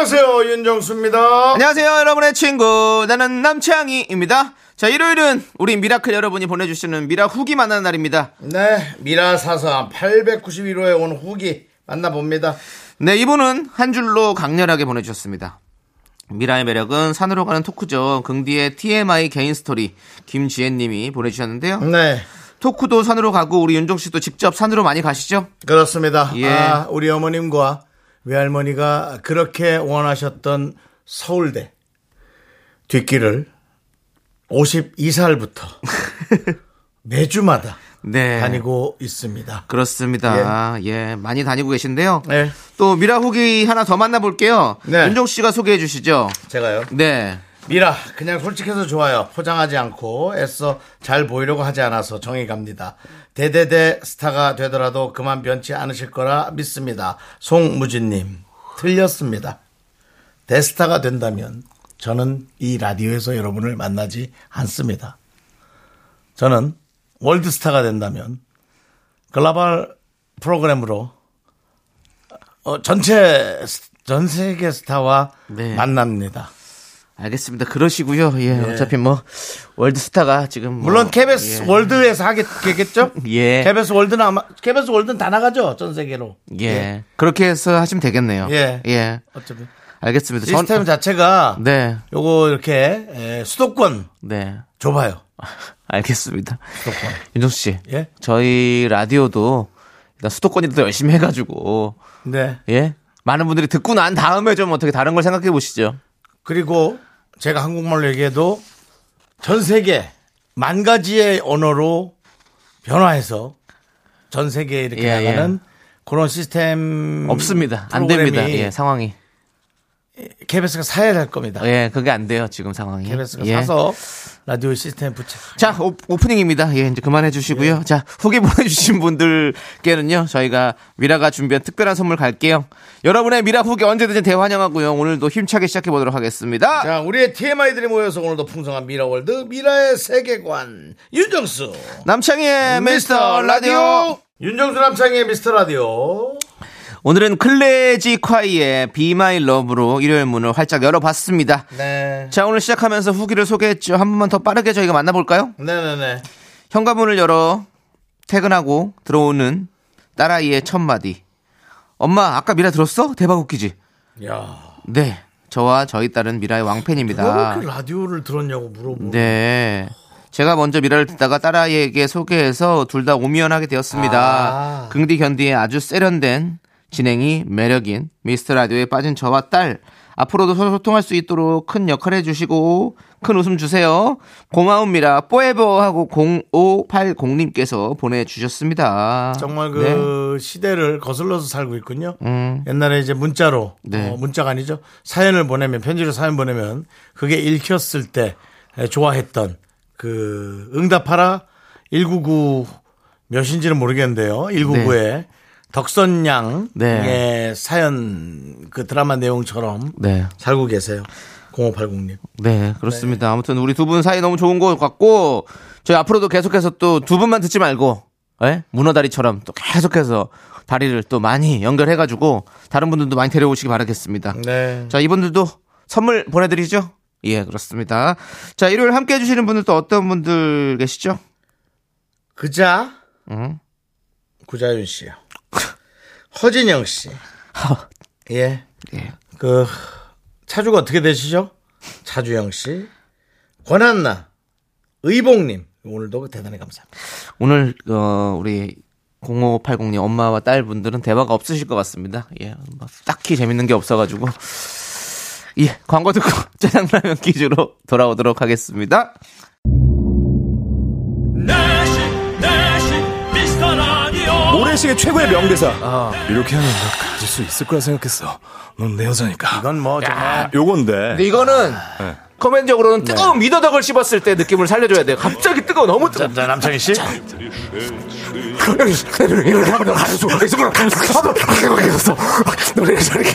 안녕하세요 윤정수입니다. 안녕하세요, 여러분의 친구. 나는 남창희입니다. 자, 일요일은 우리 미라클 여러분이 보내주시는 미라 후기 만나는 날입니다. 네 미라 사사 891호에 온 후기 만나봅니다. 네, 이분은 한 줄로 강렬하게 보내주셨습니다. 미라의 매력은 산으로 가는 토크죠. 긍디의 TMI 개인 스토리 김지혜님이 보내주셨는데요. 네 토크도 산으로 가고 우리 윤종 씨도 직접 산으로 많이 가시죠? 그렇습니다. 예. 아, 우리 어머님과 외할머니가 그렇게 원하셨던 서울대 뒷길을 52살부터 매주마다 네. 다니고 있습니다. 그렇습니다. 예. 많이 다니고 계신데요. 네 또 미라 후기 하나 더 만나볼게요. 네. 윤종 씨가 소개해 주시죠. 제가요. 네. 미라 그냥 솔직해서 좋아요. 포장하지 않고 애써 잘 보이려고 하지 않아서 정이 갑니다. 대대대 스타가 되더라도 그만 변치 않으실 거라 믿습니다. 송무진님 틀렸습니다. 대스타가 된다면 저는 이 라디오에서 여러분을 만나지 않습니다. 저는 월드스타가 된다면 글로벌 프로그램으로 어, 전체 스- 전 세계 스타와 네. 만납니다 알겠습니다. 그러시고요. 예. 어차피 뭐 월드스타가 지금 뭐, 물론 KBS 예. 월드에서 하겠겠죠? 예. KBS 월드는 아마 KBS 월드는 다 나가죠 전 세계로. 예. 그렇게 해서 하시면 되겠네요. 예. 예. 어차피 알겠습니다. 전- 시스템 자체가 네. 요거 이렇게 에, 수도권 네. 좁아요. 알겠습니다. 수도권. 윤정수 씨. 예? 저희 라디오도 일단 수도권이 더 열심히 해 가지고 네. 예. 많은 분들이 듣고 난 다음에 좀 어떻게 다른 걸 생각해 보시죠. 그리고 제가 한국말로 얘기해도 전 세계 만 가지의 언어로 변화해서 전 세계에 이렇게 예, 나가는 그런 시스템 없습니다. 안 됩니다. 예, 상황이. KBS가 사야 될 겁니다. 예, 그게 안 돼요, 지금 상황이. KBS가 예. 사서 라디오 시스템 붙여. 자, 오, 오프닝입니다. 예, 이제 그만해 주시고요. 예. 자, 후기 보내주신 분들께는요, 저희가 미라가 준비한 특별한 선물 갈게요. 여러분의 미라 후기 언제든지 대환영하고요. 오늘도 힘차게 시작해 보도록 하겠습니다. 자, 우리의 TMI들이 모여서 오늘도 풍성한 미라월드, 미라의 세계관, 윤정수. 남창희의 미스터 라디오. 윤정수 남창희의 미스터 라디오. 오늘은 클래지 콰이의 Be My Love로 일요일 문을 활짝 열어봤습니다. 네. 자, 오늘 시작하면서 후기를 소개했죠. 한 번만 더 빠르게 저희가 만나볼까요? 네네네. 현관문을 열어 퇴근하고 들어오는 딸아이의 첫 마디. 엄마, 아까 미라 들었어? 대박 웃기지? 야. 네. 저와 저희 딸은 미라의 왕팬입니다. 그렇게 라디오를 들었냐고 물어보고. 네. 제가 먼저 미라를 듣다가 딸아이에게 소개해서 둘 다 오미연하게 되었습니다. 아. 긍디 견디의 아주 세련된 진행이 매력인 미스터 라디오에 빠진 저와 딸. 앞으로도 서로 소통할 수 있도록 큰 역할 해주시고 큰 웃음 주세요. 고마움이라 뽀에버 하고 0580님께서 보내주셨습니다. 정말 네. 그 시대를 거슬러서 살고 있군요. 음. 옛날에 이제 문자로, 네. 어, 문자가 아니죠. 사연을 보내면, 편지로 사연 보내면 그게 읽혔을 때 에, 좋아했던 그 응답하라 199 몇인지는 모르겠는데요. 199에 덕선 양의 네. 사연 그 드라마 내용처럼 네. 살고 계세요. 0580님. 네, 그렇습니다. 아무튼 우리 두 분 사이 너무 좋은 것 같고 저희 앞으로도 계속해서 또 두 분만 듣지 말고 예? 문어다리처럼 또 계속해서 다리를 또 많이 연결해 가지고 다른 분들도 많이 데려오시기 바라겠습니다. 네. 자, 이분들도 선물 보내 드리죠? 예, 그렇습니다. 자, 일요일 함께 해 주시는 분들 또 어떤 분들 계시죠? 그자 응? 구자윤 씨요. 허진영 씨. 예. 예. 그 차주가 어떻게 되시죠? 차주영 씨, 권한나, 의봉님 오늘도 대단히 감사합니다. 오늘 어, 우리 0580님 엄마와 딸 분들은 대화가 없으실 것 같습니다. 예, 뭐 딱히 재밌는 게 없어가지고 예 광고 듣고 짜장라면 퀴즈로 돌아오도록 하겠습니다. 모래시계 최고의 명대사. 이렇게 하면 너 가질 수 있을 거라 생각했어. 넌 내 여자니까. 이건 뭐 정말 요건데. 근데 이거는 네. 코멘적으로는 뜨거운 미더덕을 씹었을 때 느낌을 살려줘야 돼요. 갑자기 뜨거워, 너무 뜨거워. 자, 남창희 씨. 이렇게 하면 가수 있어. 노래를 저렇게.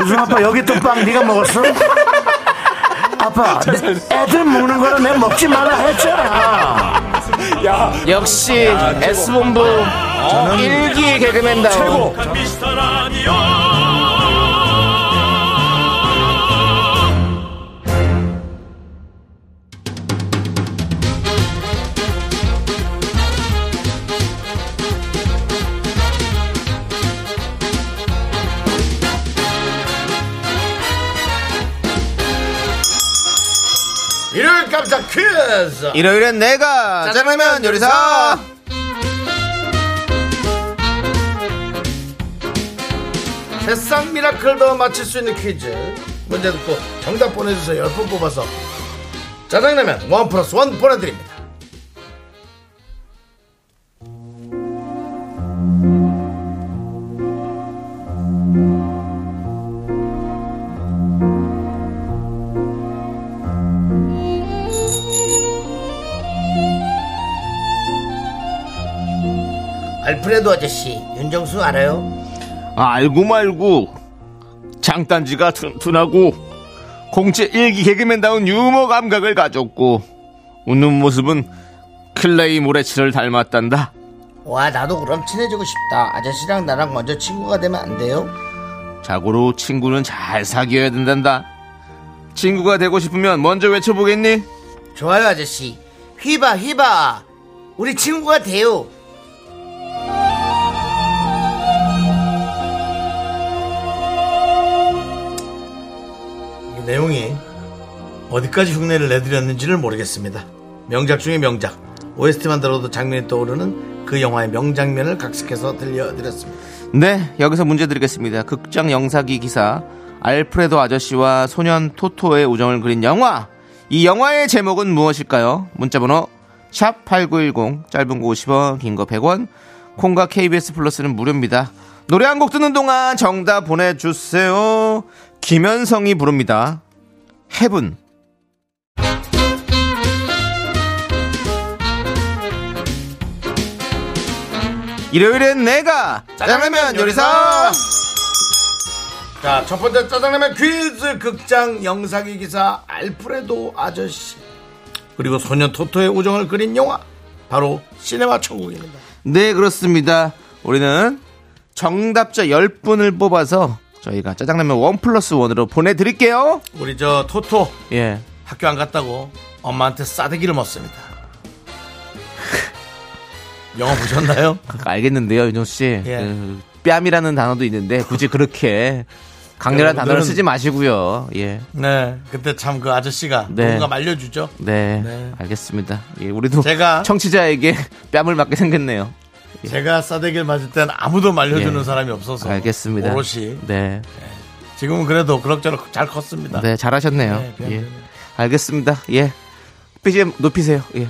유승 아빠 여기 또 빵 네가 먹었어? 아빠 내 애들 먹는 거는 내가 먹지 말라 했잖아. 야, 역시 S본부 일기 개그맨다운 최고. 퀴즈. 일요일엔 내가 짜장라면 요리사 세상 미라클도 맞힐 수 있는 퀴즈. 문제 듣고 정답 보내주세요. 10분 뽑아서 짜장라면 원 플러스 원 보내드립니다. 알프레도 아저씨, 윤정수 알아요? 알고 말고 장단지가 튼튼하고 공채 일기 개그맨다운 유머 감각을 가졌고 웃는 모습은 클로이 모레츠를 닮았단다 와, 나도 그럼 친해지고 싶다. 아저씨랑 나랑 먼저 친구가 되면 안 돼요? 자고로 친구는 잘 사귀어야 된단다 친구가 되고 싶으면 먼저 외쳐보겠니? 좋아요, 아저씨. 휘바, 휘바. 우리 친구가 돼요. 내용이 어디까지 흉내를 내드렸는지를 모르겠습니다. 명작 중의 명작. OST만 들어도 장면이 떠오르는 그 영화의 명장면을 각색해서 들려드렸습니다. 네, 여기서 문제 드리겠습니다. 극장 영사기 기사 알프레도 아저씨와 소년 토토의 우정을 그린 영화. 이 영화의 제목은 무엇일까요? 문자번호 샵 8910 짧은 거 50원, 긴 거 100원. 콩과 KBS 플러스는 무료입니다. 노래 한 곡 듣는 동안 정답 보내주세요. 김현성이 부릅니다. 해분. 일요일엔 내가 짜장라면 요리사 자, 첫 번째 짜장라면 퀴즈 극장 영상기 기사 알프레도 아저씨. 그리고 소년 토토의 우정을 그린 영화. 바로 시네마 천국입니다. 네 그렇습니다 우리는 정답자 10분을 뽑아서 저희가 짜장라면 원 플러스 원으로 보내드릴게요 우리 저 토토 예 학교 안 갔다고 엄마한테 싸대기를 먹습니다. 영화 보셨나요? 알겠는데요 윤정 씨 예. 그 뺨이라는 단어도 있는데 굳이 그렇게 강렬한 단어를 여러분들은- 쓰지 마시고요 예 네. 그때 참 그 아저씨가 네. 누군가 말려주죠. 네, 네. 알겠습니다. 예, 우리도 제가- 청취자에게 뺨을 맞게 생겼네요. 제가 싸대기를 맞을 땐 아무도 말려주는 예. 사람이 없어서. 알겠습니다. 오롯이. 네, 지금은 그래도 그럭저럭 잘 컸습니다. 네, 잘하셨네요. 네, 예. 알겠습니다. 예, BGM 높이세요. 예.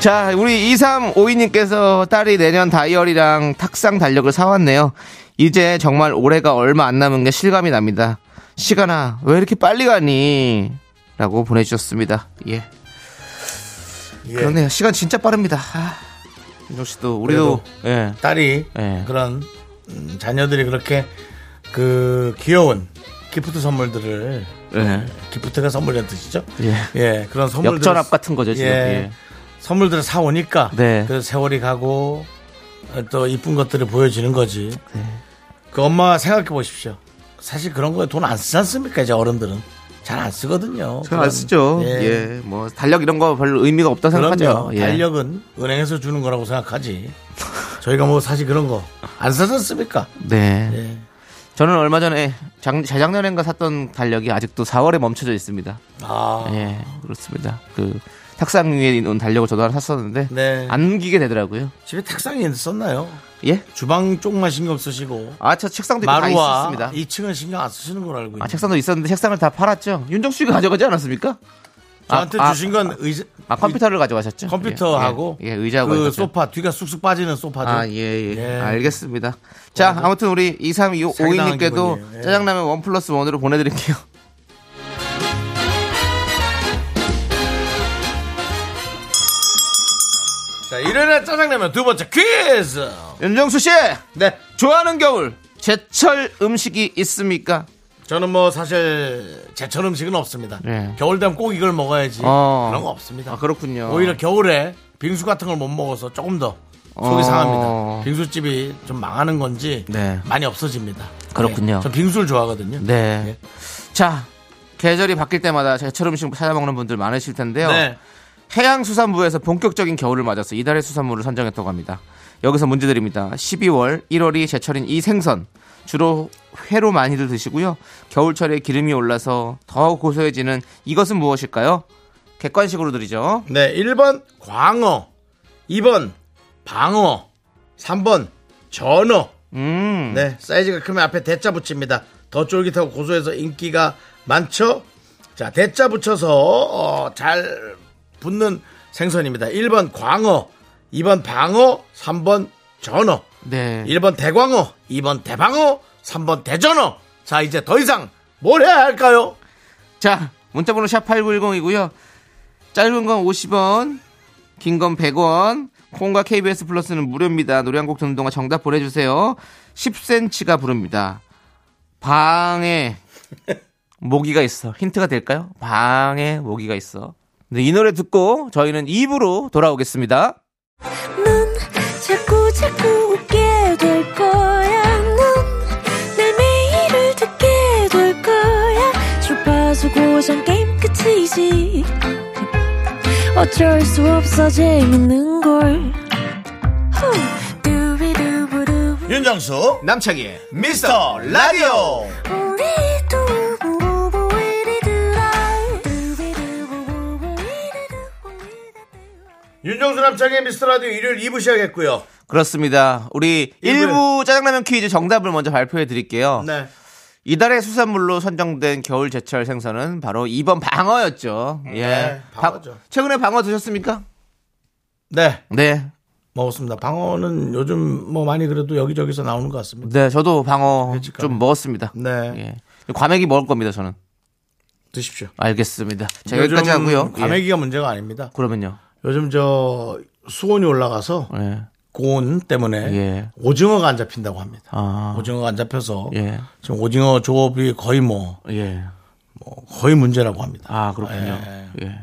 자, 우리 2352님께서 딸이 내년 다이어리랑 탁상 달력을 사왔네요. 이제 정말 올해가 얼마 안 남은 게 실감이 납니다. 시간아, 왜 이렇게 빨리 가니? 라고 보내주셨습니다. 예. 예. 그러네요. 시간 진짜 빠릅니다. 아, 윤종 씨도 우리도 예. 딸이 예. 그런 음, 자녀들이 그렇게 그 귀여운 기프트 선물들을 예. 기프트가 선물이라는 뜻이죠? 예. 예, 그런 선물들 역전압 같은 거죠, 지금. 예. 선물들을 사 오니까 네. 그 세월이 가고 어, 또 이쁜 것들을 보여주는 거지. 네. 그 엄마 생각해 보십시오. 사실 그런 거에 돈 안 쓰지 않습니까? 이제 어른들은 잘 안 쓰거든요. 잘 안. 쓰죠. 예. 예. 뭐 달력 이런 거 별로 의미가 없다. 생각하죠. 예. 달력은 은행에서 주는 거라고 생각하지. 저희가 뭐 사실 그런 거안 사셨습니까? 네. 예. 저는 얼마 전에 작, 재작년인가 샀던 달력이 아직도 4월에 멈춰져 있습니다. 아, 예, 그렇습니다. 그 탁상 위에 있는 달력을 저도 하나 샀었는데 네. 안 넘기게 되더라고요. 집에 탁상에 썼나요? 예? 주방 쪽만 신경 쓰시고 아, 저 책상도 다 마루와 있었습니다. 2층은 신경 안 쓰시는 걸로 알고 있는데 아, 책상도 있었는데 책상을 다 팔았죠. 윤정수 씨가 가져가지 않았습니까? 저한테 아, 주신 건 의자, 아, 컴퓨터를 가져가셨죠? 컴퓨터하고 예, 예, 의자하고 그 이렇게. 소파 뒤가 쑥쑥 빠지는 소파들 아, 예, 예. 예. 알겠습니다. 자, 아무튼 우리 사기당한 2325님께도 기분이에요. 예. 짜장라면 원 플러스 원으로 보내드릴게요. 자 일요일에 짜장라면 두 번째 퀴즈 윤정수 씨! 네 좋아하는 겨울, 제철 음식이 있습니까? 저는 뭐 사실 제철 음식은 없습니다 예. 겨울 되면 꼭 이걸 먹어야지 어. 그런 거 없습니다 아, 그렇군요. 오히려 겨울에 빙수 같은 걸 못 먹어서 조금 더 속이 어. 상합니다 빙수집이 좀 망하는 건지 네. 많이 없어집니다 그렇군요. 네, 전 빙수를 좋아하거든요 네. 예. 자, 계절이 바뀔 때마다 제철 음식 찾아 먹는 분들 많으실 텐데요. 네. 해양수산부에서 본격적인 겨울을 맞아서 이달의 수산물을 선정했다고 합니다. 여기서 문제 드립니다. 12월, 1월이 제철인 이 생선. 주로 회로 많이들 드시고요. 겨울철에 기름이 올라서 더 고소해지는 이것은 무엇일까요? 객관식으로 드리죠. 네, 1번 광어, 2번 방어, 3번 전어. 음. 네, 사이즈가 크면 앞에 대자 붙입니다. 더 쫄깃하고 고소해서 인기가 많죠? 자, 대자 붙여서 어, 잘 붙는 생선입니다. 1번 광어, 2번 방어, 3번 전어. 네. 1번 대광어, 2번 대방어, 3번 대전어. 자, 이제 더 이상 뭘 해야 할까요? 자, 문자번호 샵 8910이고요. 짧은 건 50원, 긴 건 100원, 콩과 KBS 플러스는 무료입니다. 노래 한 곡 듣는 동안 정답 보내주세요. 10cm가 부릅니다. 방에 모기가 있어. 힌트가 될까요? 방에 모기가 있어. 네, 이 노래 듣고 저희는 2부로 돌아오겠습니다. 넌 자꾸 자꾸 웃게 될 거야. 넌내 매일을 듣게 될 거야. 주파수 고정 게임 끝이지. 어쩔 수 없어 재밌는 걸. 후. 윤정수, 남창희의 미스터 라디오. 윤정수 남창의 미스터 라디오 일요일 2부 시작했고요. 그렇습니다. 우리 일부에- 1부 짜장라면 퀴즈 정답을 먼저 발표해 드릴게요. 네. 이달의 수산물로 선정된 겨울 제철 생선은 바로 2번 방어였죠. 예. 네, 방어죠. 바- 최근에 방어 드셨습니까? 네. 네. 먹었습니다. 방어는 요즘 뭐 많이 그래도 여기저기서 나오는 것 같습니다. 네, 저도 방어 일찍 좀 먹었습니다. 네. 예. 과메기 먹을 겁니다, 저는. 드십시오. 알겠습니다. 자, 여기까지 하고요. 예. 과메기가 문제가 아닙니다. 그러면요. 요즘 저 수온이 올라가서 예. 고온 때문에 예. 오징어가 안 잡힌다고 합니다. 아. 오징어가 안 잡혀서 예. 지금 오징어 조업이 거의 뭐, 예. 뭐 거의 문제라고 합니다. 아, 그렇군요. 예. 예.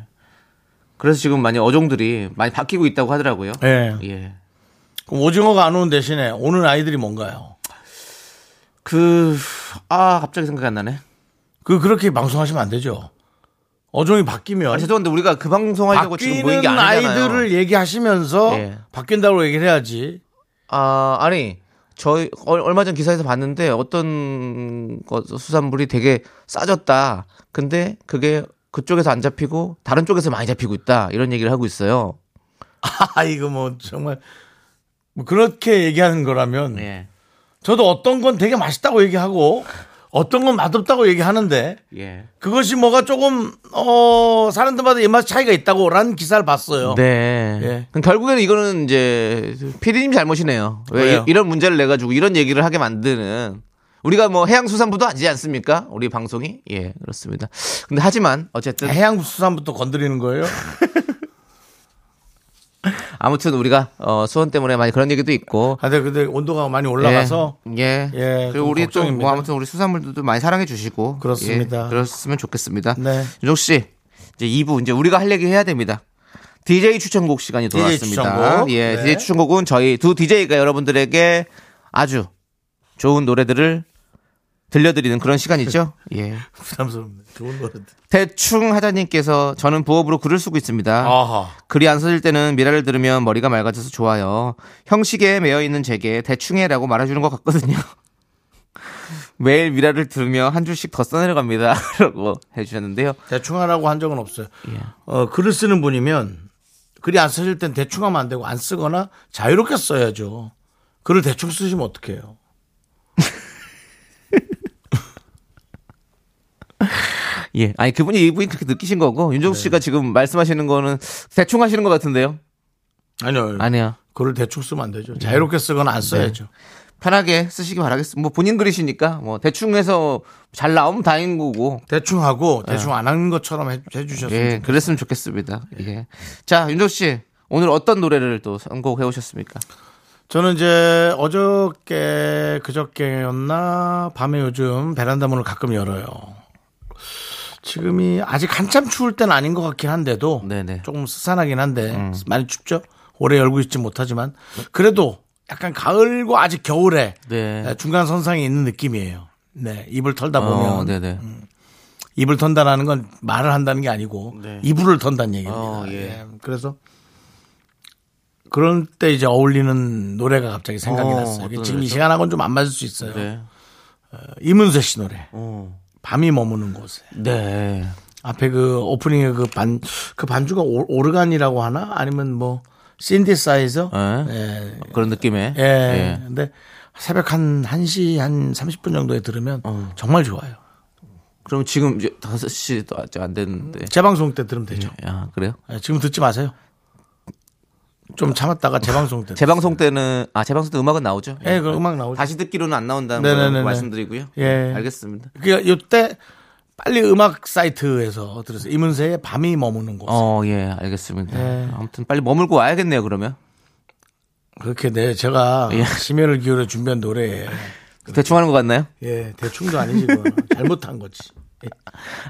그래서 지금 많이 어종들이 많이 바뀌고 있다고 하더라고요. 예. 예. 그럼 오징어가 안 오는 대신에 오는 아이들이 뭔가요? 그, 아, 갑자기 생각이 안 나네. 그 그렇게 방송하시면 안 되죠. 어종이 바뀌면 아, 죄송한데 우리가 그 방송하려고 지금 모인 게 아니잖아요. 아이들을 얘기하시면서 예. 바뀐다고 얘기를 해야지. 아, 아니. 저희 얼- 얼마 전 기사에서 봤는데 어떤 거 수산물이 되게 싸졌다. 근데 그게 그쪽에서 안 잡히고 다른 쪽에서 많이 잡히고 있다. 이런 얘기를 하고 있어요. 아 이거 뭐 정말 뭐 그렇게 얘기하는 거라면 예. 저도 어떤 건 되게 맛있다고 얘기하고 어떤 건 맛없다고 얘기하는데 예. 그것이 뭐가 조금 어 사람들마다 입맛 차이가 있다고라는 기사를 봤어요. 네. 예. 그럼 결국에는 이거는 이제 피디님 잘못이네요. 왜 왜요? 이, 런 문제를 내 가지고 이런 얘기를 하게 만드는 우리가 뭐 해양수산부도 아니지 않습니까? 우리 방송이 예 그렇습니다. 근데 하지만 어쨌든 해양수산부터 건드리는 거예요? 아무튼 우리가 어, 수원 때문에 많이 그런 얘기도 있고 아, 근데 근데 온도가 많이 올라가서 예. 예, 그리고 좀 우리 또. 뭐 아무튼 우리 수산물들도 많이 사랑해 주시고 그렇습니다. 예, 그렇으면 좋겠습니다. 네. 윤정 씨 이제 2부 이제 우리가 할 얘기 해야 됩니다. DJ 추천곡 시간이 DJ 돌아왔습니다. 추천곡. 예, 네. DJ 추천곡은 저희 두 DJ가 여러분들에게 아주 좋은 노래들을 들려드리는 그런 시간이죠. 예. 부담스럽네. 좋은 노래. 대충 하자님께서 저는 부업으로 글을 쓰고 있습니다. 아하. 글이 안 써질 때는 미라를 들으면 머리가 맑아져서 좋아요. 형식에 매여 있는 제게 대충해라고 말해주는 것 같거든요. 매일 미라를 들으며 한 줄씩 더 써내려갑니다. 라고 해주셨는데요. 대충 하라고 한 적은 없어요. 예. 어, 글을 쓰는 분이면 글이 안 써질 땐 대충 하면 안 되고 안 쓰거나 자유롭게 써야죠. 글을 대충 쓰시면 어떡해요. 예. 아니, 그분이 이분이 그렇게 느끼신 거고, 윤정수 씨가 지금 말씀하시는 거는 대충 하시는 것 같은데요. 아니요. 아니야. 글을 대충 쓰면 안 되죠. 자유롭게 쓰거나 안 써야죠. 편하게 쓰시기 바라겠습니다. 뭐 본인 글이시니까 뭐 대충 해서 잘 나오면 다행인 거고. 대충 하고 대충 안 하는 것처럼 해, 해주셨으면 예, 좋겠어요. 그랬으면 좋겠습니다. 예. 자, 윤정수 씨. 오늘 어떤 노래를 또 선곡해 오셨습니까? 저는 이제 어저께 그저께였나 밤에 요즘 베란다 문을 가끔 열어요. 지금이 아직 한참 추울 때는 아닌 것 같긴 한데도 네네. 음. 조금 스산하긴 한데 많이 춥죠. 오래 열고 있지 못하지만 그래도 약간 가을과 아직 겨울에 네. 중간 선상에 있는 느낌이에요. 네, 입을 털다 보면 어, 네네. 입을 턴다라는 건 말을 한다는 게 아니고 이불을 턴다는 얘기입니다. 어, 예. 예. 그래서 그럴 때 이제 어울리는 노래가 갑자기 생각이 어, 났어요. 지금 이? 시간하고는 좀 안 맞을 수 있어요. 네. 이문세 씨 노래. 어. 밤이 머무는 곳에. 네. 앞에 그 오프닝에 그 반, 그 반주가 오, 오르간이라고 하나? 아니면 뭐, 신디사이저? 예. 예. 그런 느낌의. 예. 예. 근데 새벽 한 1시 한 30분 정도에 들으면 어. 정말 좋아요. 그럼 지금 이제 5시도 아직 안 됐는데. 재방송 때 들으면 되죠. 야, 그래요? 예, 지금 듣지 마세요. 좀 참았다가 재방송 때. 재방송 때는 아, 재방송 때 음악은 나오죠? 예, 그 음악 나오죠. 다시 듣기로는 안 나온다는 네네네네. 걸 말씀드리고요. 예. 알겠습니다. 그 요때 빨리 음악 사이트에서 들으세요. 이문세의 밤이 머무는 곳. 어, 예, 알겠습니다. 예. 아무튼 빨리 머물고 와야겠네요, 그러면. 그렇게 네 제가 예. 심혈을 기울여 준비한 노래에 대충 하는 것 같나요? 예 대충도 아니지. 잘못한 거지. 예.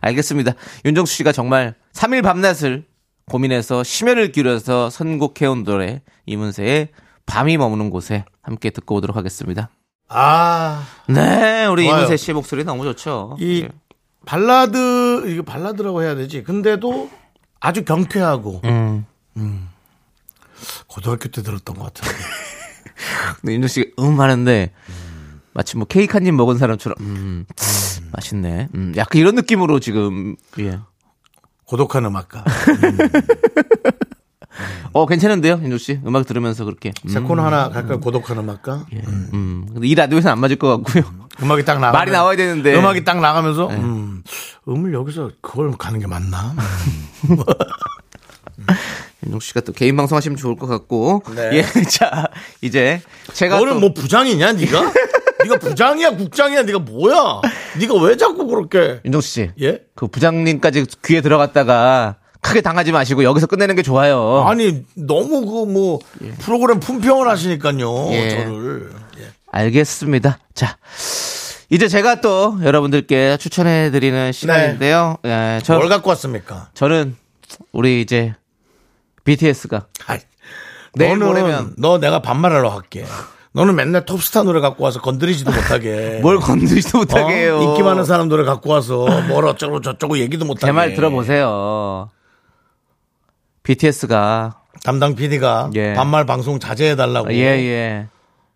알겠습니다. 윤정수 씨가 정말 3일 밤낮을 고민해서 심혈을 기울여서 선곡해온 노래 이문세의 밤이 머무는 곳에 함께 듣고 오도록 하겠습니다. 아, 네, 우리 좋아요. 이문세 씨의 목소리 너무 좋죠. 이 예. 발라드 이거 발라드라고 해야 되지. 근데도 아주 경쾌하고 음. 고등학교 때 들었던 것 같아요. 근데 윤정 씨가 음 하는데 마치 뭐 케이크 한 입 먹은 사람처럼 음, 맛있네. 음, 약간 이런 느낌으로 지금 예. 고독한 음악가. 어 괜찮은데요, 윤정 씨 음악 들으면서 그렇게. 음, 새 코너 하나 갈까 요? 고독한 음악가. 음. 근데 이 라디오에서는 안 맞을 것 같고요. 음악이 딱 나가 말이 나와야 되는데. 네. 음악이 딱 나가면서 음, 음을 여기서 그걸 가는 게 맞나? 윤정 씨가 또 개인 방송 하시면 좋을 것 같고. 네. 예, 자 이제 제가 너는 또 뭐 부장이냐, 네가? 네가 부장이야, 국장이야, 네가 뭐야? 네가 왜 자꾸 그렇게? 윤정 씨, 예? 그 부장님까지 귀에 들어갔다가 크게 당하지 마시고 여기서 끝내는 게 좋아요. 아니 너무 그 뭐 프로그램 품평을 하시니까요. 예. 저를. 예. 알겠습니다. 자. 이제 제가 또 여러분들께 추천해 드리는 시간인데요. 예, 저 뭘 갖고 왔습니까? 저는 우리 이제 BTS가 아이, 내일 너는 모레면 너 내가 반말하러 할게. 너는 맨날 톱스타 노래 갖고 와서 건드리지도 못하게. 뭘 건드리지도 못하게 어? 해요. 인기 많은 사람 노래 갖고 와서 뭘 어쩌고 저쩌고 얘기도 못하게. 제 말 들어보세요. BTS가 담당 PD가 예. 반말 방송 자제해달라고. 예, 예.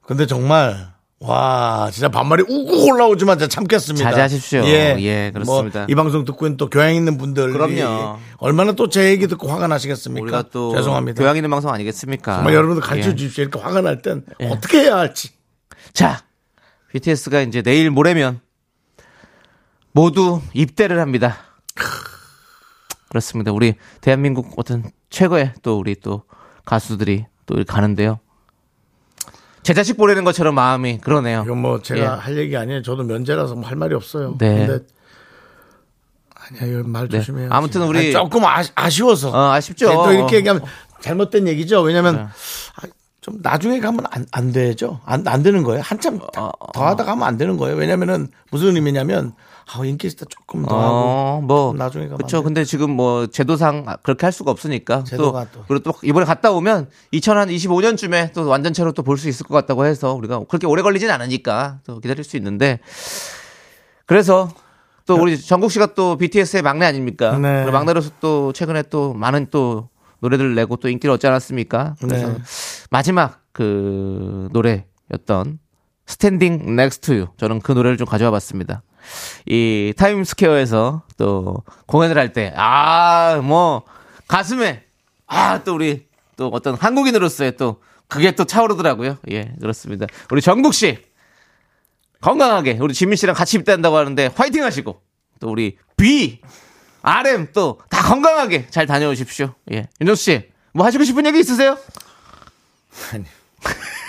근데 정말 와 진짜 반말이 우고 올라오지만 참겠습니다. 자제하십시오. 예, 그렇습니다. 뭐 이 방송 듣고 있는 또 교양 있는 분들 그럼요. 얼마나 또 제 얘기 듣고 화가 나시겠습니까? 우리가 또 죄송합니다. 교양 있는 방송 아니겠습니까? 정말 여러분들 가르쳐 예. 주십시오. 이렇게 화가 날 땐 어떻게 해야 할지. 자, BTS가 이제 내일 모레면 모두 입대를 합니다. 그렇습니다. 우리 대한민국 어떤 최고의 또 우리 또 가수들이 또 가는데요. 제 자식 보내는 것처럼 마음이 그러네요. 이건 뭐 제가 예. 할 얘기 아니에요. 저도 면제라서 뭐 할 말이 없어요. 네. 근데 아니야 말 네. 조심해요. 아무튼 우리- 조금 아, 쉬워서 어, 아쉽죠. 또 이렇게 얘기하면 잘못된 얘기죠. 왜냐면 네. 아, 좀 나중에 가면 안, 안 되죠. 안, 안 되는 거예요. 한참 어, 더 하다 가면 안 되는 거예요. 왜냐면은 무슨 의미냐면 아, 인기 있을 때 조금 더 하고 어, 뭐좀 나중에 가면 그렇죠. 근데 지금 뭐 제도상 그렇게 할 수가 없으니까 제도가 또 또. 그리고 또 이번에 갔다 오면 2025년쯤에 또 완전체로 또 볼 수 있을 것 같다고 해서 우리가 그렇게 오래 걸리진 않으니까 또 기다릴 수 있는데 그래서 또 우리 정국 씨가 또 BTS의 막내 아닙니까? 네. 막내로서 또 최근에 또 많은 또 노래들을 내고 또 인기를 얻지 않았습니까? 그래서 네. 마지막 그 노래였던 Standing Next to You. 저는 그 노래를 좀 가져와 봤습니다. 이 타임스퀘어에서 또 공연을 할 때, 아, 뭐, 가슴에, 아, 또 우리 또 어떤 한국인으로서의 또 그게 또 차오르더라고요. 예, 그렇습니다. 우리 정국 씨, 건강하게 우리 지민 씨랑 같이 입대한다고 하는데 화이팅 하시고 또 우리 V, RM 또 다 건강하게 잘 다녀오십시오. 예, 윤정수 씨, 뭐 하시고 싶은 얘기 있으세요? 아니,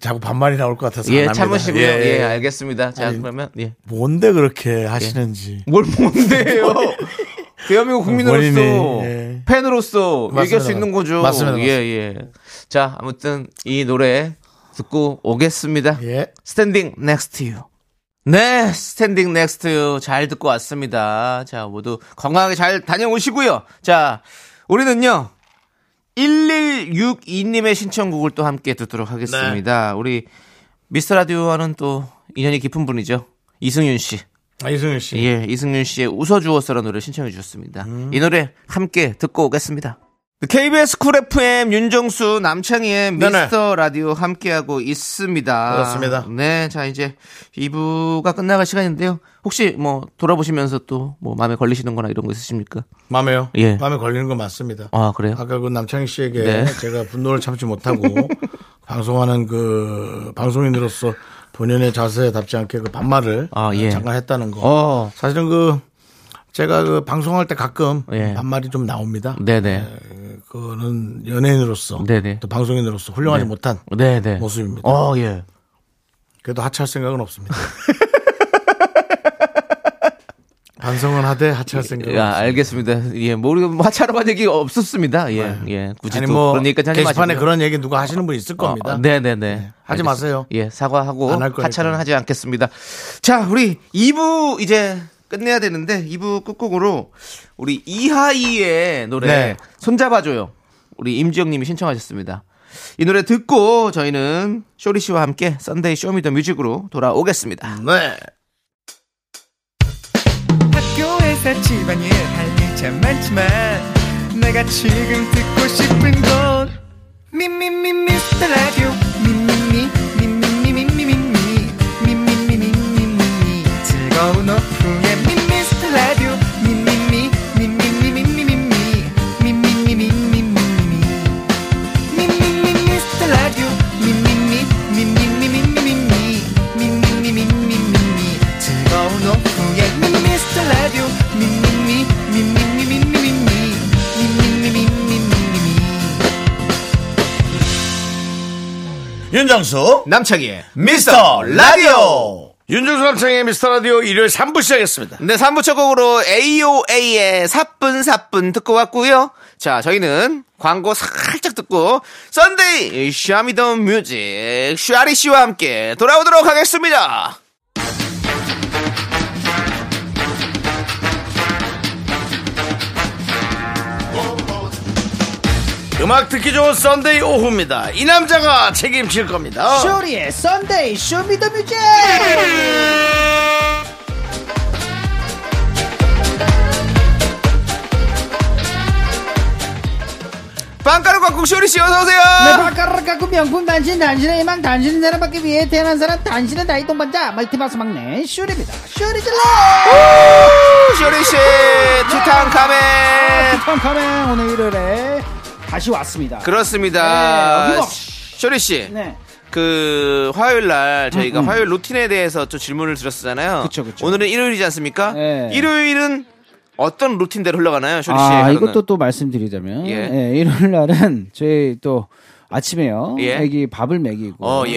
자꾸 반말이 나올 것 같아서. 예. 참으시고요. 예, 예, 예. 알겠습니다. 자, 아니, 그러면 예. 뭔데 그렇게 하시는지. 뭘 뭔데요? 대한민국 국민으로서 본인이, 예. 팬으로서 맞습니다. 얘기할 수 있는 거죠. 맞습니다, 예, 예. 자, 아무튼 이 노래 듣고 오겠습니다. 예. Standing Next to You. 네, Standing Next to You 잘 듣고 왔습니다. 자, 모두 건강하게 잘 다녀오시고요. 자, 우리는요. 1162님의 신청곡을 또 함께 듣도록 하겠습니다. 네. 우리 미스터 라디오와는 또 인연이 깊은 분이죠. 이승윤 씨. 아, 이승윤 씨. 예, 이승윤 씨의 웃어주었어라는 노래 신청해 주셨습니다. 이 노래 함께 듣고 오겠습니다. KBS 쿨 FM 윤정수 남창희의 네네. 미스터 라디오 함께하고 있습니다. 그렇습니다. 네, 자 이제 2부가 끝나갈 시간인데요. 혹시 뭐 돌아보시면서 또 뭐 마음에 걸리시는 거나 이런 거 있으십니까? 마음에요? 예. 마음에 걸리는 건 맞습니다. 아, 그래요? 아까 그 남창희 씨에게 네. 제가 분노를 참지 못하고 방송하는 그 방송인으로서 본연의 자세답지 않게 그 반말을 아, 예. 잠깐 했다는 거. 어. 사실은 그 제가 그 방송할 때 가끔 예. 반말이 좀 나옵니다. 네네. 그거는 연예인으로서 네네. 또 방송인으로서 훌륭하지 네. 못한 네네. 모습입니다. 어, 예. 그래도 하차할 생각은 없습니다. 반성은 하되 하차할 생각은 야, 없습니다. 알겠습니다. 예, 뭐, 우리가 뭐 하차라고 한 얘기 없었습니다. 예, 예. 굳이 아니 또뭐 하지 게시판에 마시고요. 그런 얘기 누가 하시는 분 있을 겁니다. 어, 네 네 네. 하지 알겠습니다. 마세요. 예, 사과하고. 하차는 하지 않겠습니다. 자, 우리 2부 이제 끝내야 되는데 2부 끝곡으로 우리 이하이의 노래 네. 손잡아줘요. 우리 임지영 님이 신청하셨습니다. 이 노래 듣고 저희는 쇼리 씨와 함께 Sunday Show Me The Music으로 돌아오겠습니다. 네. 학교에서 집안일 할일참 많지만 내가 지금 듣고 싶은 건 미미미 미스터 라디오 미미미 미미미 윤정수 남창희의 미스터 라디오 윤정수 남창희의 미스터 라디오 일요일 3부 시작했습니다. 네, 3부 첫 곡으로 AOA의 사뿐사뿐 듣고 왔고요. 자, 저희는 광고 살짝 듣고 Sunday Show Me The Music 쇼리 씨와 함께 돌아오도록 하겠습니다. 음악 듣기 좋은 썬데이 오후입니다. 이 남자가 책임질 겁니다. 쇼리의 썬데이 쇼미더뮤직 빵가루 꽉국 쇼리 씨 어서 오세요. 내 발가락 갖고 명품 단신 단신의 희망 단신을 내려받기 위해 태어난 사람 단신의 나이 동반자 멀티박스 막내 쇼리입니다 쇼리 질러 쇼리 씨 투탕카멘. 컴컴행 오늘 일요일에 다시 왔습니다 그렇습니다. 네, 어디고? 쇼리 씨. 네 그 화요일 날 저희가 음, 음. 화요일 루틴에 대해서 좀 질문을 드렸잖아요. 그쵸, 그쵸. 오늘은 일요일이지 않습니까? 네. 일요일은 어떤 루틴대로 흘러가나요, 쇼리 씨? 아? 이것도 또 말씀드리자면, 예. 예. 일요일 날은 저희 또 아침에요. 예. 애기 밥을 먹이고, 어, 예.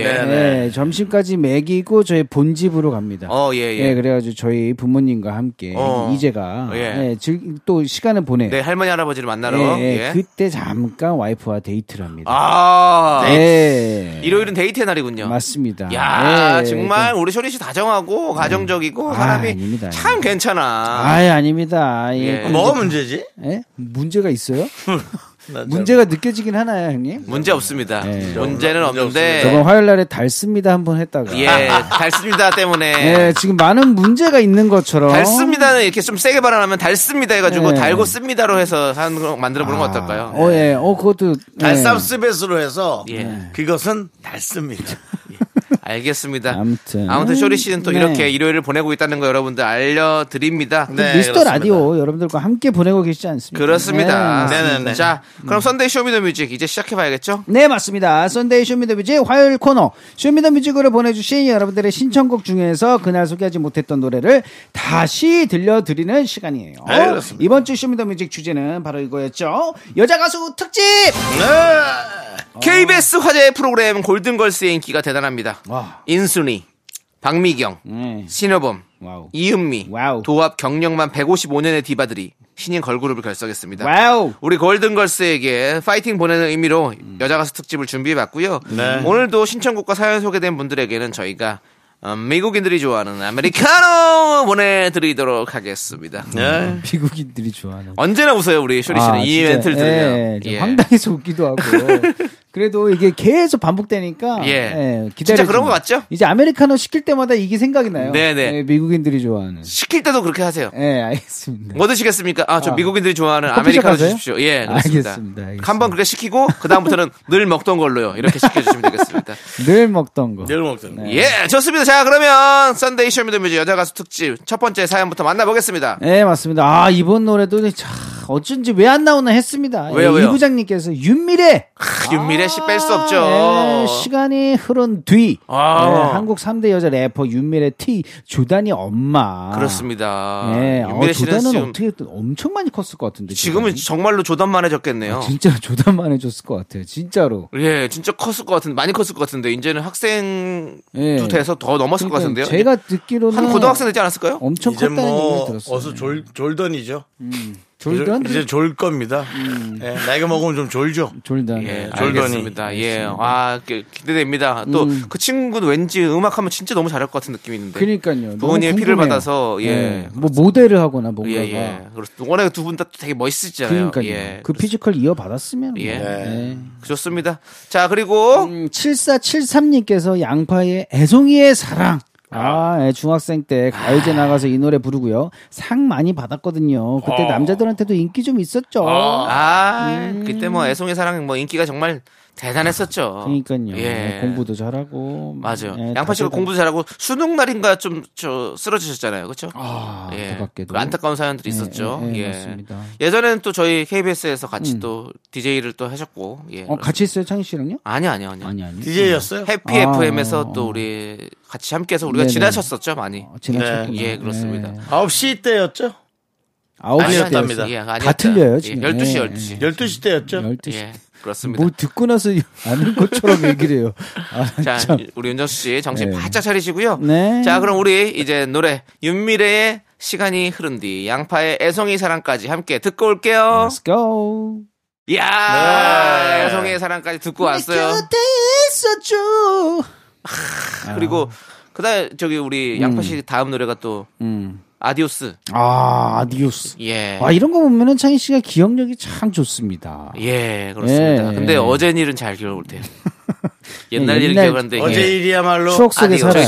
예, 점심까지 먹이고 저희 본집으로 갑니다. 어, 예, 예. 그래가지고 저희 부모님과 함께 어. 이제가 예. 예, 즐, 또 시간을 보내. 네, 할머니 할아버지를 만나러. 예, 예. 예. 그때 잠깐 와이프와 데이트를 합니다. 아, 예. 일요일은 데이트의 날이군요. 맞습니다. 야, 예, 정말 좀- 우리 쇼리 씨 다정하고 가정적이고 아, 사람이 아닙니다. 참 괜찮아. 아예 아닙니다. 예. 예. 그 뭐가 이제- 문제지? 예? 문제가 있어요? 문제가 느껴지긴 하나요, 형님? 문제 없습니다. 네. 문제는 없는데 저번 화요일 날에 달습니다 한번 했다가 예, 달습니다 때문에 예, 지금 많은 문제가 있는 것처럼 달습니다는 이렇게 좀 세게 발언하면 달습니다 해가지고 네. 달고 씁니다로 해서 하는 거 만들어 보는 거 어떨까요? 어, 예. 어, 그것도 예. 달쌉스벳으로 해서 예. 그것은 달습니다. 알겠습니다. 아무튼. 아무튼 쇼리 씨는 또 네. 이렇게 일요일을 보내고 있다는 거 여러분들 알려드립니다. 네, 미스터 그렇습니다. 라디오 여러분들과 함께 보내고 계시지 않습니까? 그렇습니다. 네, 네네네. 자, 그럼 Sunday Show Me The Music 이제 시작해봐야겠죠? 네, 맞습니다. Sunday Show Me The Music 화요일 코너 쇼미더뮤직으로 보내주신 여러분들의 신청곡 중에서 그날 소개하지 못했던 노래를 다시 들려드리는 시간이에요. 네, 그렇습니다. 이번 주 Show Me The Music 주제는 바로 이거였죠. 여자 가수 특집. KBS 화제 프로그램 골든걸스의 인기가 대단합니다. 와. 인순이, 박미경, 네. 신효범, 와우. 이은미, 와우. 도합 경력만 155년의 디바들이 신인 걸그룹을 결성했습니다. 와우. 우리 골든걸스에게 파이팅 보내는 의미로 여자 가수 특집을 준비해봤고요. 네. 오늘도 신청곡과 사연 소개된 분들에게는 저희가 어, 미국인들이 좋아하는 아메리카노 보내드리도록 하겠습니다. 네. 미국인들이 좋아하는. 언제나 웃어요 우리 쇼리 씨는 이 진짜, 이벤트를 들으면. 예, 좀 예. 황당해서 웃기도 하고. 그래도 이게 계속 반복되니까 예. 기다려 진짜 그런 거 같죠? 이제 아메리카노 시킬 때마다 이게 생각이 나요. 네네. 예, 미국인들이 좋아하는. 시킬 때도 그렇게 하세요. 예, 알겠습니다. 뭐 드시겠습니까? 아, 저 아. 미국인들이 좋아하는 아메리카노 가세요? 주십시오. 예, 그렇습니다. 알겠습니다, 알겠습니다. 한 번 그렇게 시키고 그 다음부터는 늘 먹던 걸로요. 이렇게 시켜주시면 되겠습니다. 늘 먹던 거. 늘 먹던 거. 예, 좋습니다. 자, 그러면 Sunday Show Me The Music 여자 가수 특집 첫 번째 사연부터 만나보겠습니다. 네, 맞습니다. 아, 이번 노래도 참 어쩐지 왜 안 나오나 했습니다. 왜요, 예, 왜요? 이 부장님께서 윤미래 크, 윤미래 씨 뺄 수 없죠. 예, 시간이 흐른 뒤 아. 예, 한국 3대 여자 래퍼 윤미래 T 조단이 엄마 그렇습니다. 예, 윤미래 어, 씨는 조단은 어떻게 또 엄청 많이 컸을 것 같은데 지금은 조단이? 정말로 조단만 해졌겠네요. 진짜 조단만 해줬을 것 같아요 진짜로 예, 진짜 컸을 것 같은데 많이 컸을 것 같은데 이제는 학생도 예. 돼서 더 넘었을 것 그러니까 같은데요. 제가 듣기로는 한 고등학생 되지 않았을까요? 엄청 컸다는 뭐 얘기를 들었어요 어서 졸 졸던이죠. 졸던 이제 졸 겁니다. 예, 나이가 먹으면 좀 졸죠. 졸던 예, 졸더니. 알겠습니다. 예, 아, 그, 기대됩니다. 또그 친구도 왠지 음악 하면 진짜 너무 잘할 것 같은 느낌이 있는데. 그러니까요 부모님의 피를. 받아서 예, 예, 뭐 모델을 하거나 뭔가가 예, 예. 그렇습니다. 워낙 두분 다 되게 멋있으시잖아요. 그러니까요 예. 그 피지컬 이어 받았으면 뭐. 예. 예. 좋습니다. 자, 그리고 음, 7473님께서 양파의 애송이의 사랑. 아, 예, 중학생 때 가요제 나가서 이 노래 부르고요. 상 많이 받았거든요. 그때 남자들한테도 인기 좀 있었죠. 아, 그때 뭐 애송이의 사랑 뭐 인기가 정말 대단했었죠. 음. 그러니까요. 예. 예, 공부도 잘하고. 맞아요. 예, 양파 씨가 공부도 잘하고 수능 날인가 좀 저 쓰러지셨잖아요. 그렇죠? 아, 예. 그밖에도. 그 안타까운 사연들이 예, 있었죠. 예, 예, 예. 맞습니다. 음. 예전에는 또 저희 KBS에서 같이 또 DJ를 또 하셨고. 예. 어, 같이 있어요, 창희 씨랑요? 아니요, 아니요, 아니요. 아니, 아니. DJ였어요? 해피 아, FM에서 어, 또 어. 우리 같이 함께 해서 우리가 네네. 지나쳤었죠, 많이. 어, 지나쳤구나. 예, 예, 그렇습니다. 예. 9시 때였죠? 9시 아니었답니다. 때였어요. 예. 다 틀려요, 예, 지금. 12시, 예, 12시. 12시 때였죠? 12시. 예, 그렇습니다. 뭐 듣고 나서 아는 것처럼 얘기를 해요. 아, 자, 참. 우리 윤정수 씨 정신 네. 바짝 차리시고요. 네. 자, 그럼 우리 이제 노래 윤미래의 시간이 흐른 뒤 양파의 애송이 사랑까지 함께 듣고 올게요. Let's go. 이야, 네. 애송이의 사랑까지 듣고 왔어요. 곁에 있어줘. 그리고 그다음 저기 우리 양파 씨 다음 노래가 또 음. Adios. 아, Adios. 예. 아, 이런 거 보면은 창희 씨가 기억력이 참 좋습니다. 예, 그렇습니다. 예, 근데 예. 어제 일은 잘 기억을 못해요. 옛날 예, 일은 기억하는데 어제 예. 일이야말로 추억 속에. 저기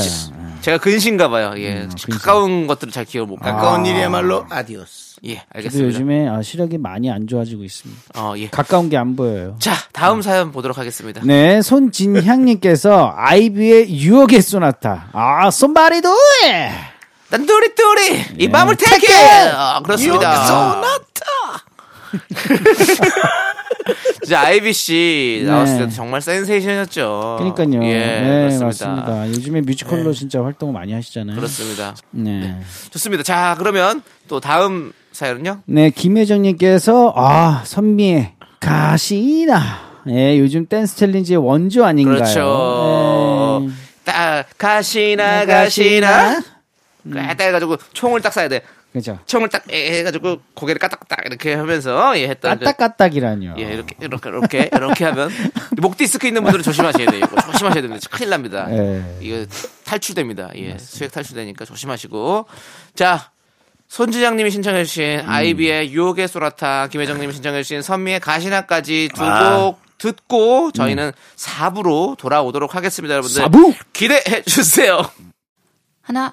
제가 근신가 봐요. 예. 근신. 가까운 것들을 잘 기억 못. 가까운 일이야말로 adios. 예, 알겠습니다. 요즘에 아, 시력이 많이 안 좋아지고 있습니다. 어, 예. 가까운 게 안 보여요. 자, 다음 사연 보도록 하겠습니다. 네, 손진향님께서 아이비의 유혹의 소나타. 아, somebody do it! 난 뚜리뚜리 이 밤을 take 택해. 아, 그렇습니다. 진짜 아이비 씨 나왔을 네. 때도 정말 센세이션이었죠. 그러니까요. 예, 네. 맞습니다. 요즘에 뮤지컬로 진짜 활동을 많이 하시잖아요. 그렇습니다. 네. 좋습니다. 자, 그러면 또 다음 사연은요? 네, 김혜정 님께서 아 선미의 가시나. 예, 요즘 댄스 챌린지의 원조 아닌가요? 그렇죠. 네. 딱 가시나 가시나 딱 해가지고 총을 딱 쏴야 돼. 그렇죠. 총을 딱 해가지고 고개를 까딱까딱 이렇게 하면서 예 했던 그- 까딱까딱이라뇨. 예, 이렇게, 이렇게, 이렇게, 이렇게 하면. 목 디스크 있는 분들은 조심하셔야 돼요. 이거 조심하셔야 됩니다. 큰일 납니다. 예. 이거 탈출됩니다. 예, 수액 탈출되니까 조심하시고. 자, 손진영님이 신청해주신 아이비의 유혹의 소라타, 김혜정님이 신청해주신 선미의 가시나까지 두곡 아. 듣고 저희는 4부로 돌아오도록 하겠습니다, 여러분들. 사부? 기대해 주세요. 하나,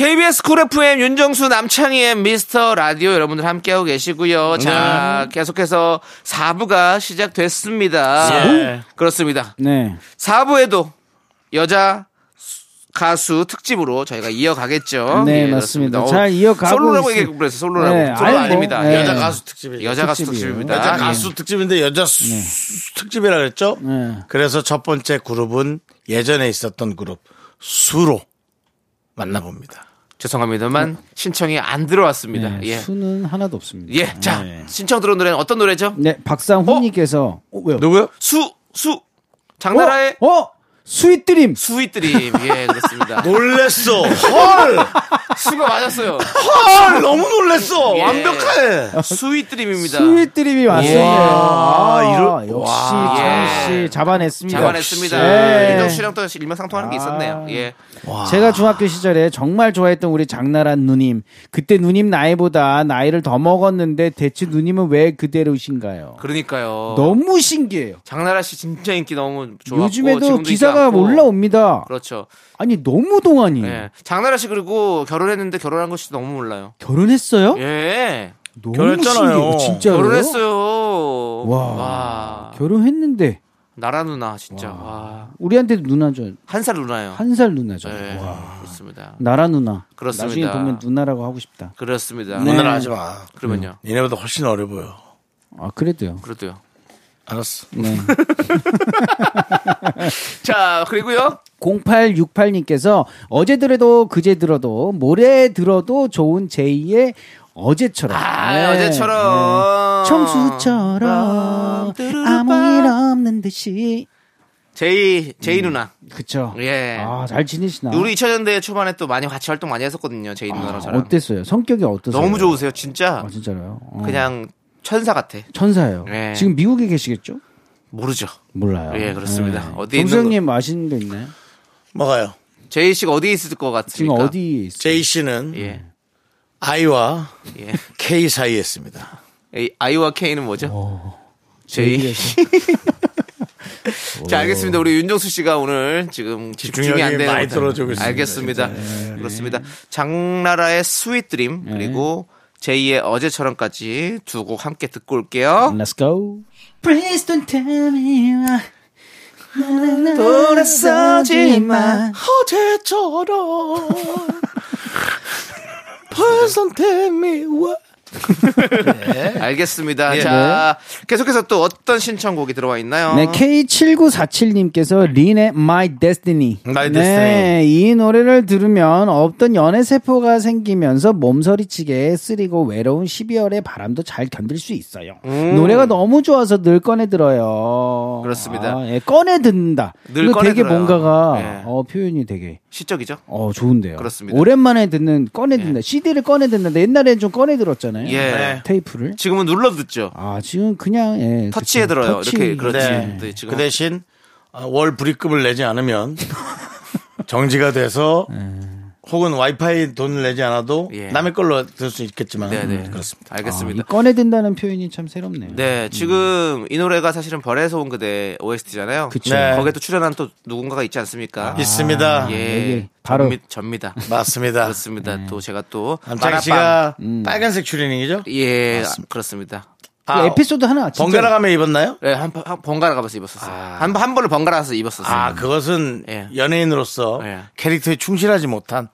KBS 쿨 FM 윤정수 남창희의 미스터 라디오 여러분들 함께하고 계시고요. 자, 계속해서 4부가 시작됐습니다. 예. 그렇습니다. 네. 4부에도 여자 가수 특집으로 저희가 이어가겠죠. 네, 예, 맞습니다. 그렇습니다. 잘 이어가고 솔로라고 있- 얘기했고 그래서 솔로라고. 네, 솔로 아니, 뭐, 아닙니다. 네. 여자 가수 특집이에요. 여자 가수. 특집입니다. 여자 예. 가수 특집인데 여자 수, 특집이라 그랬죠? 네. 그래서 첫 번째 그룹은 예전에 있었던 그룹 수로 만나봅니다. 죄송합니다만 신청이 안 들어왔습니다. 네, 예. 수는 하나도 없습니다. 예. 자, 네. 신청 들어온 노래는 어떤 노래죠? 네, 박상훈님께서 어, 왜요? 누구요? 수, 수. 장나라의 어, 어, Sweet Dream. Sweet Dream. 예, 그렇습니다. 놀랬어. 헐! 수가 맞았어요. 헐! 너무 놀랬어. 예. 완벽해. 스윗드림입니다. 스윗드림이 왔어요. 와, 아, 이럴- 역시 와. 창희 씨 잡아냈습니다. 잡아냈습니다. 네. 윤정수 씨랑 또 일맥상통하는 게 있었네요. 예. 제가 중학교 시절에 정말 좋아했던 우리 장나라 누님. 그때 누님 나이보다 나이를 더 먹었는데 대체 누님은 왜 그대로신가요? 그러니까요. 너무 신기해요. 장나라 씨 진짜 인기 너무 좋았고 요즘에도 지금도 기사가 많고. 올라옵니다. 그렇죠. 아니 너무 동안이에요. 예. 장나라 씨 그리고 결혼했는데 결혼한 것이 너무 몰라요. 결혼했어요? 예. 너무 결혼했잖아요. 신기해요. 진짜로. 결혼했어요. 와. 와. 결혼했는데 나라 누나 진짜. 와. 우리한테도 누나죠. 한 살 누나요. 한 살 누나죠. 네. 와. 그렇습니다. 나라 누나. 그렇습니다. 나중에 보면 누나라고 하고 싶다. 그렇습니다. 네. 오늘 하지 마. 그러면요. 얘네보다 훨씬 어려 보여. 아 그래도요. 그래도요. 알았어. 네. 자, 그리고요. 0868님께서 어제 들어도 그제 들어도 모레 들어도 좋은 제2의 어제처럼. 아, 네. 어제처럼. 네. 청수처럼 아무 일 없는 듯이. 제이, 제이 누나. 그쵸. 예. 아, 잘 지내시나? 우리 2000년대 초반에 또 많이 같이 활동 많이 했었거든요. 제이 누나랑 아, 저랑. 어땠어요? 성격이 어떠세요? 너무 좋으세요, 진짜. 아, 진짜로요? 어. 그냥 천사 같아. 천사예요. 네. 지금 미국에 계시겠죠? 모르죠. 몰라요. 예, 그렇습니다. 네. 어디에 있는 정수영님 아시는 데 있나요? 뭐가요? J 씨가 어디에 있을 것 지금 같습니까? 어디에 있어요? J 씨는 예. I와 예. K 사이에 있습니다. 이 I와 K는 뭐죠? 어, J. 자, 알겠습니다. 우리 윤정수 씨가 오늘 지금 집중이 집중력이 안 되는 많이 것 떨어지고 같아요. 있습니다, 알겠습니다. 그렇습니다. 장나라의 Sweet Dream 그리고 제이의 어제처럼까지 두 곡 함께 듣고 올게요. Let's go. Please don't tell me why. 돌아서지 마. 어제처럼 벌써 템이 와. 알겠습니다. 자, 계속해서 또 어떤 신청곡이 들어와 있나요? 네, K7947님께서 린의 My Destiny. My 네, 이 노래를 들으면 없던 연애 세포가 생기면서 몸서리치게 쓰리고 외로운 12월의 바람도 잘 견딜 수 있어요. 노래가 너무 좋아서 늘 꺼내 들어요. 음. 그렇습니다. 아, 예, 꺼내 듣는다. 늘 꺼내 되게 들어요. 뭔가가 예. 어, 표현이 되게 시적이죠? 어 좋은데요. 그렇습니다. 오랜만에 듣는 꺼내 듣는다. CD를 꺼내 듣는다. 옛날에는 좀 꺼내 들었잖아요. 예. 테이프를. 지금은 눌러 듣죠. 아 지금 그냥 예, 터치에 그쵸. 들어요. 터치. 이렇게 그렇지. 네. 네, 지금 그 대신 어, 월 불입금을 내지 않으면 정지가 돼서 혹은 와이파이 돈을 내지 않아도 예. 남의 걸로 들 수 있겠지만 네, 네. 그렇습니다. 아, 이 알겠습니다. 꺼내 든다는 표현이 참 새롭네요. 네, 지금 이 노래가 사실은 별에서 온 그대 OST잖아요. 그쵸. 네. 거기에 또 출연한 또 누군가가 있지 않습니까? 있습니다. 예, 여기 바로. 접니, 접니 다. 맞습니다. 그렇습니다. 또 제가 또 남창희. 씨가 빨간색 추리닝이죠? 예, 그렇습니다. 그 에피소드 하나 진짜 번갈아 가며 입었나요? 네, 한, 한 번갈아 가면서 입었었어요. 한, 한 번을 번갈아 가서 입었었어요. 아, 그것은 예. 연예인으로서 예. 캐릭터에 충실하지 못한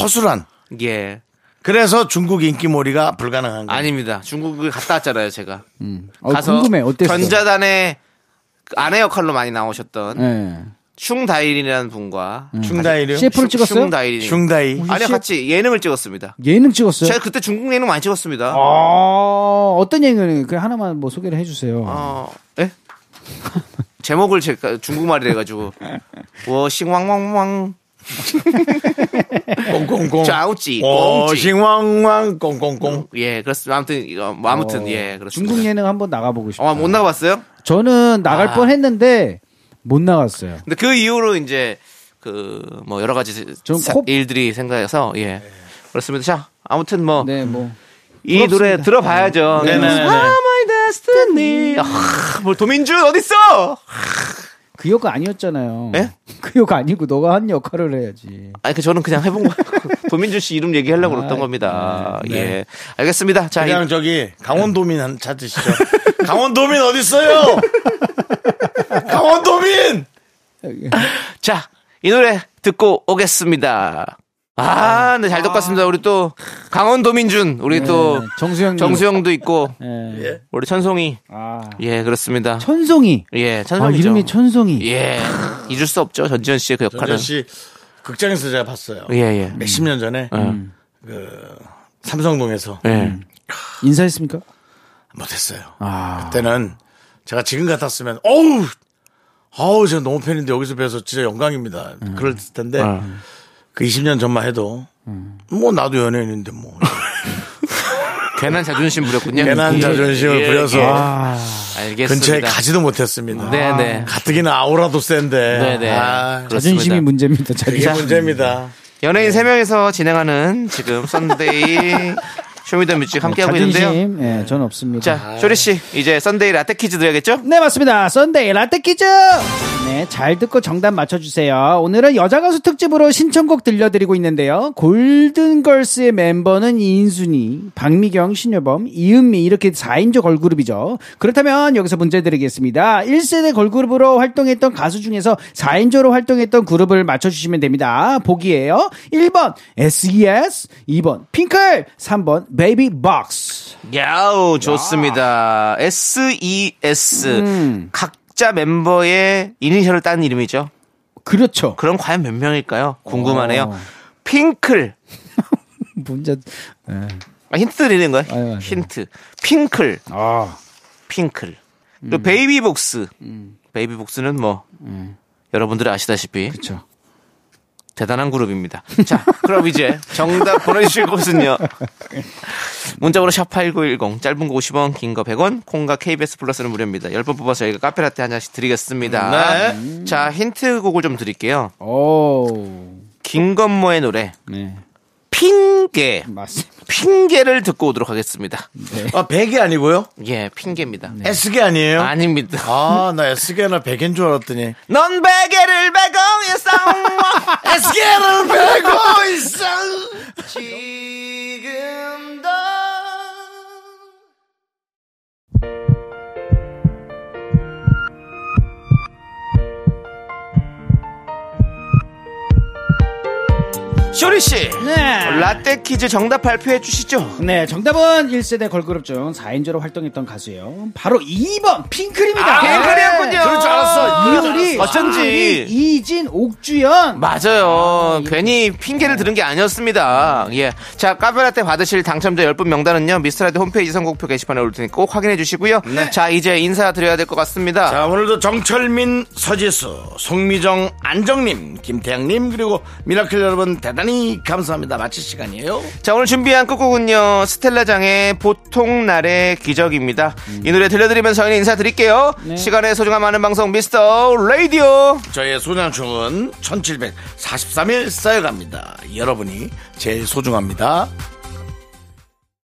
허술한. 예. 그래서 중국 인기몰이가 불가능한 거예요. 아닙니다. 중국을 갔다 왔잖아요, 제가. 어, 가서 궁금해 어땠어? 견자단의 그 아내 역할로 많이 나오셨던 예. 슝다일이라는 분과 슝다이요? CF를 찍었어요? 슝다일이. 슝다이. 아니요, 같이 예능을 찍었습니다. 예능 찍었어요? 제가 그때 중국 예능 많이 찍었습니다. 아, 어떤 예능? 그 하나만 뭐 소개를 해 주세요. 어, 예? 제목을 제가 중국말이라 해가지고 워싱왕왕왕 꽁꽁꽁. 어, 꽁찌 싱왕왕 꽁꽁꽁. 예 그렇습니다 아무튼 이거 뭐 아무튼 어, 예 그렇습니다 중국 예능 한번 나가 보고 싶어요. 어, 못 나가 봤어요? 저는 나갈 아. 뻔 했는데 못 나갔어요. 근데 그 이후로 이제 그 뭐 여러 가지 좀 사- 코- 일들이 생겨서 예 그렇습니다 자 아무튼 뭐 네, 뭐 이 부럽습니다. 노래 들어봐야죠. 네 네네. How my destiny. 아, 뭘 도민준 어딨어? 그역 아니었잖아요. 예? 그역 아니고 너가 한 역할을 해야지. 아니 그 저는 그냥 해본 거. 도민준 씨 이름 얘기하려고 아, 그랬던 겁니다. 네. 예, 알겠습니다. 자, 그냥 이, 저기 강원도민 한 찾으시죠. 강원도민 어디 있어요? 강원도민. 자, 이 노래 듣고 오겠습니다. 아, 네, 잘 듣고 왔습니다. 우리 또 강원 도민준, 우리 또 네, 정수영 정수영도 있고 예. 우리 천송이. 아. 예, 그렇습니다. 천송이. 예, 아, 천송이죠. 이름이 천송이. 예, 잊을 수 없죠. 전지현 씨의 그 역할은. 전현 씨 극장에서 제가 봤어요. 예, 예. 몇십 년 전에 음. 그 삼성동에서 예. 인사했습니까? 못했어요. 아. 그때는 제가 지금 같았으면 어우 아우 제가 너무 팬인데 여기서 뵈서 진짜 영광입니다. 그럴 텐데 어. 그 20년 전만 해도 뭐 나도 연예인인데 뭐 괜한 자존심 부렸군요. 괜한 예, 자존심을 예, 부려서 예. 아. 알겠습니다. 근처에 가지도 못했습니다. 네네. 가뜩이나 아우라도 센데 네네. 아, 그렇습니다. 자존심이 문제입니다. 그게 자존심. 문제입니다. 연예인 3명에서 진행하는 지금 Sunday Show Me the Music 함께하고 있는데요. 예, 전 없습니다. 자, 쇼리 씨, 이제 Sunday 라떼 퀴즈 드려야겠죠? 네, 맞습니다. Sunday 라떼 퀴즈! 네, 잘 듣고 정답 맞춰주세요. 오늘은 여자 가수 특집으로 신청곡 들려드리고 있는데요. 골든걸스의 멤버는 이인순이, 박미경, 신효범, 이은미 이렇게 4인조 걸그룹이죠. 그렇다면 여기서 문제 드리겠습니다. 1세대 걸그룹으로 활동했던 가수 중에서 4인조로 활동했던 그룹을 맞춰주시면 됩니다. 보기예요. 1번 SES, 2번 핑클, 3번 베이비복스. 야우, 좋습니다. SES. 음. 각자 멤버의 이니셜을 딴 이름이죠. 그렇죠. 그럼 과연 몇 명일까요? 궁금하네요. 어. 핑클. 문제, 네. 아, 힌트 드리는 거예요? 아유, 아유. 힌트. 핑클. 아. 핑클. 음. 또 베이비복스. 베이비복스는 뭐 여러분들이 아시다시피 그렇죠. 대단한 그룹입니다. 자, 그럼 이제 정답 보내주실 곳은요. 문자번호 샵8910, 짧은 거 50원, 긴 거 100원, 콩과 KBS 플러스는 무료입니다. 10번 뽑아서 저희가 카페라떼 한 잔씩 드리겠습니다. 네. 자, 힌트곡을 좀 드릴게요. 오. 김건모의 노래, 네. 핑계. 맞습니다. 핑계를 듣고 오도록 하겠습니다. 아, 백이 아니고요? 예, 핑계입니다. S개 아니에요? 아닙니다. 아, 나 S개나 백인 줄 알았더니. 넌 베개를 베고 있어. S개를 베고 있어! 지 쇼리 씨, 네. 라떼 퀴즈 정답 발표해 주시죠. 네, 정답은 1세대 걸그룹 중 4인조로 활동했던 가수예요. 바로 2번 핑클입니다. 아, 핑클이었군요. 그럴 줄 알았어. 줄 이효리. 어쩐지. 이진, 옥주연. 맞아요. 괜히 핑계를 들은 게 아니었습니다. 예. 자, 카페라떼 받으실 당첨자 10분 명단은요, 미스터라디 홈페이지 선곡표 게시판에 올 테니 꼭 확인해 주시고요. 자, 이제 인사드려야 될 것 같습니다. 자, 오늘도 정철민, 서지수, 송미정, 안정님, 김태양님, 그리고 미라클 여러분 대단히 감사합니다. 마칠 시간이에요. 자, 오늘 준비한 끝곡은요, 스텔라장의 보통 날의 기적입니다. 이 노래 들려드리면서 저희는 인사드릴게요. 시간의 소중함 많은 방송 미스터 라디오. 저의 소장충은 1743일 쌓여갑니다. 여러분이 제일 소중합니다.